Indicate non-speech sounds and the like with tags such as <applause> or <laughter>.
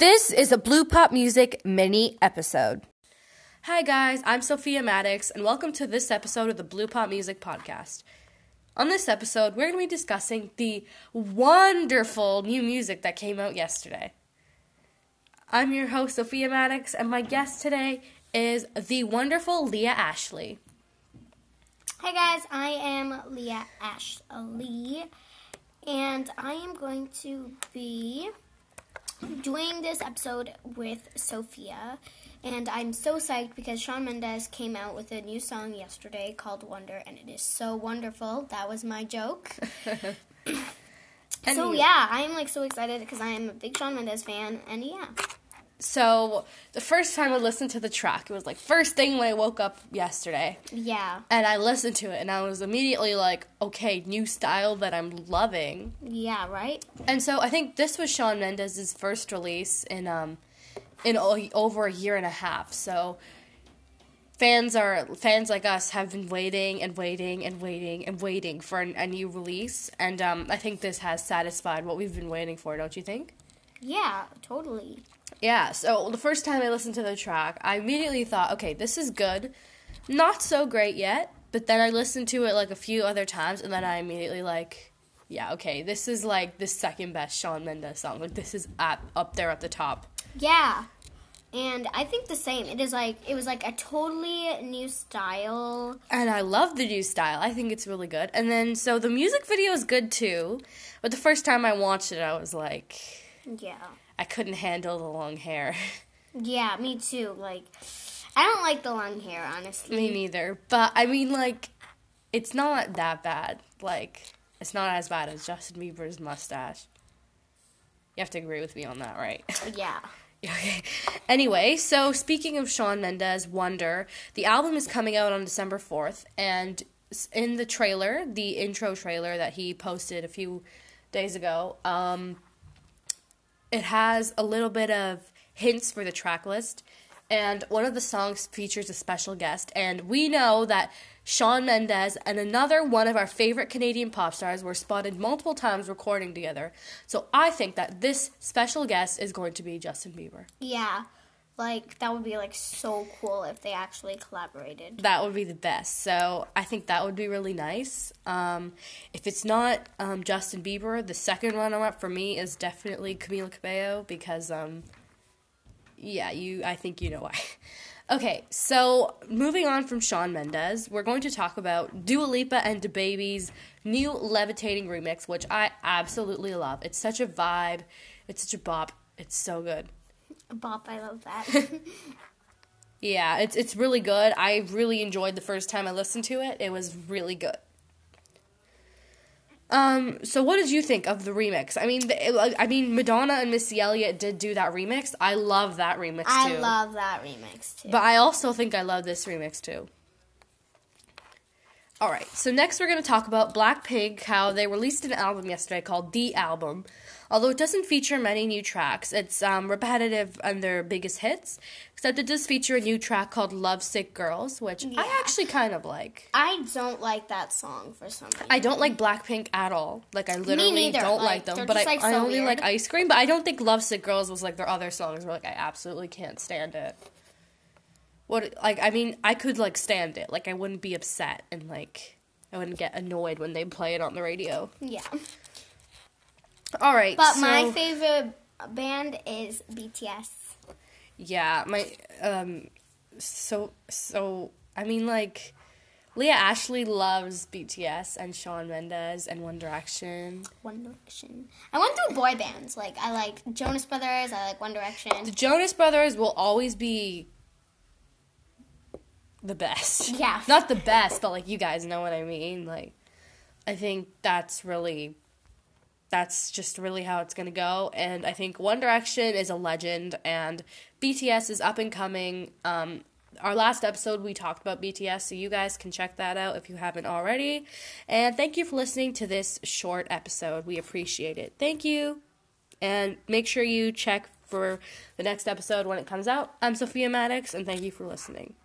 This is a Blue Pop Music mini episode. Hi, guys, I'm Sophia Maddox, and welcome to this episode of the Blue Pop Music Podcast. On this episode, we're going to be discussing the wonderful new music that came out yesterday. I'm your host, Sophia Maddox, and my guest today is the wonderful Leah Ashley. Hi guys, I am Leah Ashley, and I am going to be doing this episode with Sophia. And I'm so psyched because Shawn Mendes came out with a new song yesterday called Wonder, and it is so wonderful. That was my joke. <laughs> so yeah, I am like so excited because I am a big Shawn Mendes fan, and yeah. So the first time I listened to the track, it was like first thing when I woke up yesterday. Yeah. And I listened to it and I was immediately like, okay, new style that I'm loving. Yeah, right? And so I think this was Shawn Mendes' first release in um in o- over a year and a half. So fans are fans like us have been waiting and waiting and waiting and waiting for an, a new release and um, I think this has satisfied what we've been waiting for, don't you think? Yeah, totally. Yeah, so the first time I listened to the track, I immediately thought, okay, this is good. Not so great yet, but then I listened to it like a few other times and then I immediately like, yeah, okay, this is like the second best Shawn Mendes song. Like this is at up there at the top. Yeah. And I think the same. It is like it was like a totally new style. And I love the new style. I think it's really good. And then so the music video is good too. But the first time I watched it, I was like, Yeah. I couldn't handle the long hair. <laughs> Yeah, me too. Like I don't like the long hair, honestly. Me neither. But I mean, like, it's not that bad. Like, it's not as bad as Justin Bieber's mustache. You have to agree with me on that, right? <laughs> Yeah. okay. Anyway, so speaking of Shawn Mendes, Wonder, the album is coming out on December 4th, and in the trailer, the intro trailer that he posted a few days ago, um, it has a little bit of hints for the track list. And one of the songs features a special guest. And we know that Shawn Mendes and another one of our favorite Canadian pop stars were spotted multiple times recording together. So I think that this special guest is going to be Justin Bieber. Yeah. Like that would be like so cool if they actually collaborated. That would be the best. So I think that would be really nice. Um, if it's not um, Justin Bieber, the second runner up for me is definitely Camila Cabello because, um, yeah, you. I think you know why. <laughs> Okay, so moving on from Shawn Mendes, we're going to talk about Dua Lipa and DaBaby's new Levitating remix, which I absolutely love. It's such a vibe. It's such a bop. It's so good. Bop, I love that. <laughs> Yeah, it's it's really good. I really enjoyed the first time I listened to it. It was really good. Um, so what did you think of the remix? I mean, the, I mean, Madonna and Missy Elliott did do that remix. I love that remix too. I love that remix too. But I also think I love this remix too. All right, so next we're going to talk about Blackpink, how they released an album yesterday called The Album. Although it doesn't feature many new tracks, it's um, repetitive on their biggest hits, except it does feature a new track called Lovesick Girls, which Yeah. I actually kind of like. I don't like that song for some reason. I don't like Blackpink at all. Like, I literally don't Like, like them, but I, like, I so only weird. like Ice Cream, but I don't think Lovesick Girls was like their other songs where like I absolutely can't stand it. What like I mean I could like stand it like I wouldn't be upset and like I wouldn't get annoyed when they play it on the radio. Yeah. All right, But so- my favorite band is BTS. yeah my um so so I mean like Leah Ashley loves BTS and Shawn Mendes and One Direction. One Direction. I went through boy bands. Like I like Jonas Brothers. I like One Direction. The Jonas Brothers will always be the best. <laughs> Yeah. Not the best, but like you guys know what I mean. Like I think that's really that's just really how it's gonna go. And I think One Direction is a legend and BTS is up and coming. Um our last episode we talked about BTS, so you guys can check that out if you haven't already. And thank you for listening to this short episode. We appreciate it. Thank you. And make sure you check for the next episode when it comes out. I'm Sophia Maddox, and thank you for listening.